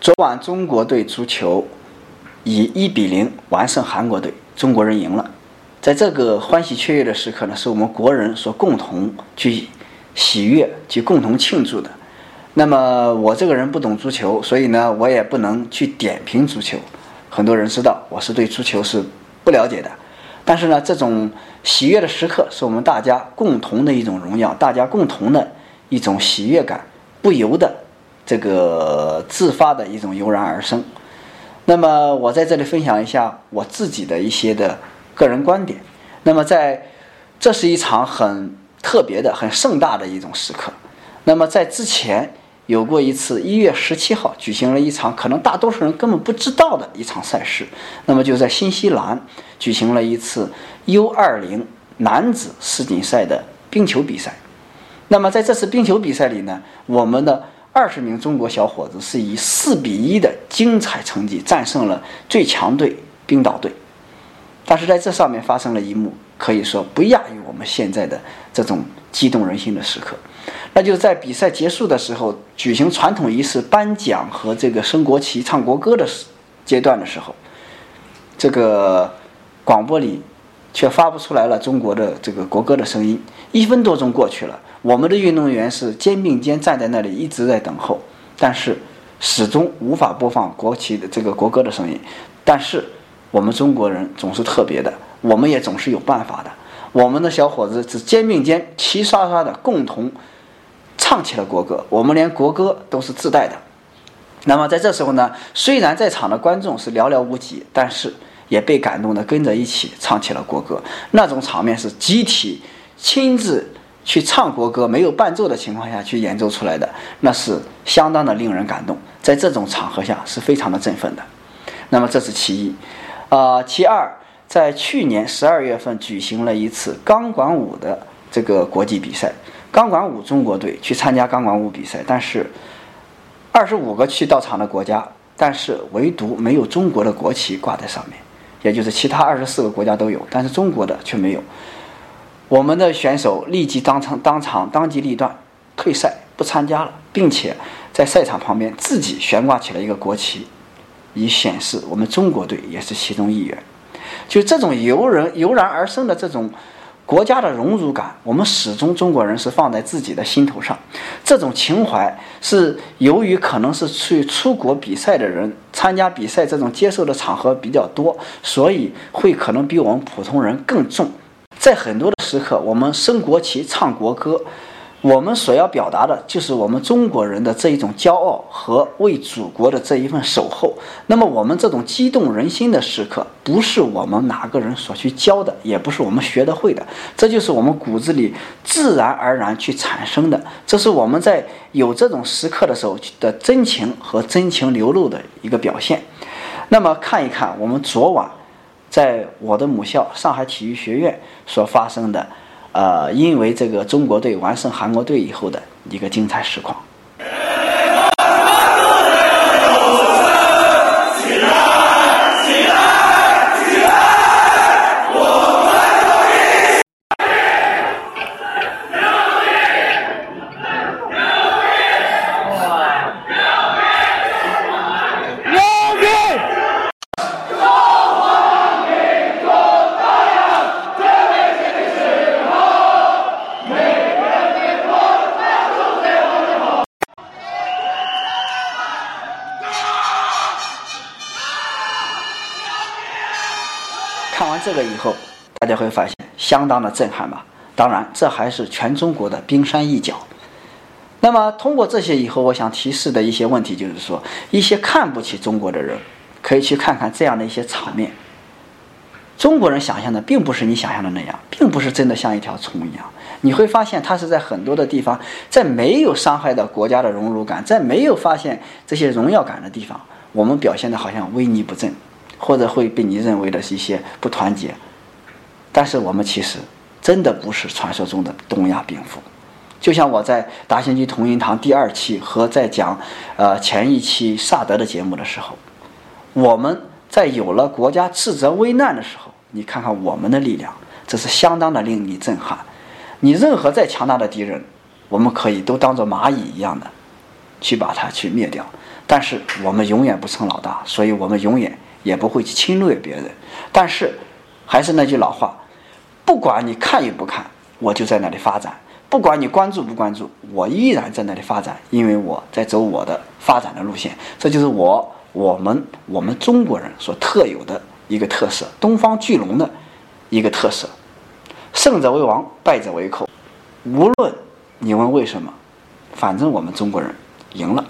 昨晚中国队足球以一比零完胜韩国队，中国人赢了。在这个欢喜雀跃的时刻呢，是我们国人所共同去喜悦、去共同庆祝的。那么我这个人不懂足球，所以呢，我也不能去点评足球。很多人知道我是对足球是不了解的，但是呢，这种喜悦的时刻是我们大家共同的一种荣耀，大家共同的一种喜悦感，不由得这个自发的一种油然而生。那么我在这里分享一下我自己的一些的。个人观点，那么在，这是一场很特别的、很盛大的一种时刻。那么在之前有过一次，一月十七号举行了一场可能大多数人根本不知道的一场赛事。那么就在新西兰举行了一次 U 二零男子世锦赛的冰球比赛。那么在这次冰球比赛里呢，我们的二十名中国小伙子是以四比一的精彩成绩战胜了最强队冰岛队。但是在这上面发生了一幕，可以说不亚于我们现在的这种激动人心的时刻，那就是在比赛结束的时候举行传统仪式颁奖和这个升国旗、唱国歌的时阶段的时候，这个广播里却发不出来了中国的这个国歌的声音。一分多钟过去了，我们的运动员是肩并肩站在那里一直在等候，但是始终无法播放国旗的这个国歌的声音，但是。我们中国人总是特别的，我们也总是有办法的。我们的小伙子是肩并肩、齐刷刷的共同唱起了国歌，我们连国歌都是自带的。那么在这时候呢，虽然在场的观众是寥寥无几，但是也被感动的跟着一起唱起了国歌。那种场面是集体亲自去唱国歌，没有伴奏的情况下去演奏出来的，那是相当的令人感动。在这种场合下是非常的振奋的。那么这是其一。啊，其二，在去年十二月份举行了一次钢管舞的这个国际比赛，钢管舞中国队去参加钢管舞比赛，但是二十五个去到场的国家，但是唯独没有中国的国旗挂在上面，也就是其他二十四个国家都有，但是中国的却没有。我们的选手立即当场当场当机立断退赛不参加了，并且在赛场旁边自己悬挂起了一个国旗。以显示我们中国队也是其中一员，就这种油然油然而生的这种国家的荣辱感，我们始终中国人是放在自己的心头上。这种情怀是由于可能是去出国比赛的人参加比赛，这种接受的场合比较多，所以会可能比我们普通人更重。在很多的时刻，我们升国旗、唱国歌。我们所要表达的就是我们中国人的这一种骄傲和为祖国的这一份守候。那么，我们这种激动人心的时刻，不是我们哪个人所去教的，也不是我们学得会的，这就是我们骨子里自然而然去产生的。这是我们在有这种时刻的时候的真情和真情流露的一个表现。那么，看一看我们昨晚在我的母校上海体育学院所发生的。呃，因为这个中国队完胜韩国队以后的一个精彩实况看完。这个以后，大家会发现相当的震撼吧？当然，这还是全中国的冰山一角。那么，通过这些以后，我想提示的一些问题就是说，一些看不起中国的人，可以去看看这样的一些场面。中国人想象的并不是你想象的那样，并不是真的像一条虫一样。你会发现，他是在很多的地方，在没有伤害到国家的荣辱感，在没有发现这些荣耀感的地方，我们表现的好像萎靡不振。或者会被你认为的一些不团结，但是我们其实真的不是传说中的东亚病夫。就像我在达兴居同仁堂第二期和在讲呃前一期萨德的节目的时候，我们在有了国家斥责危难的时候，你看看我们的力量，这是相当的令你震撼。你任何再强大的敌人，我们可以都当做蚂蚁一样的去把它去灭掉。但是我们永远不称老大，所以我们永远也不会去侵略别人。但是还是那句老话，不管你看与不看，我就在那里发展；不管你关注不关注，我依然在那里发展，因为我在走我的发展的路线。这就是我我们我们中国人所特有的一个特色，东方巨龙的一个特色。胜者为王，败者为寇。无论你问为什么，反正我们中国人赢了。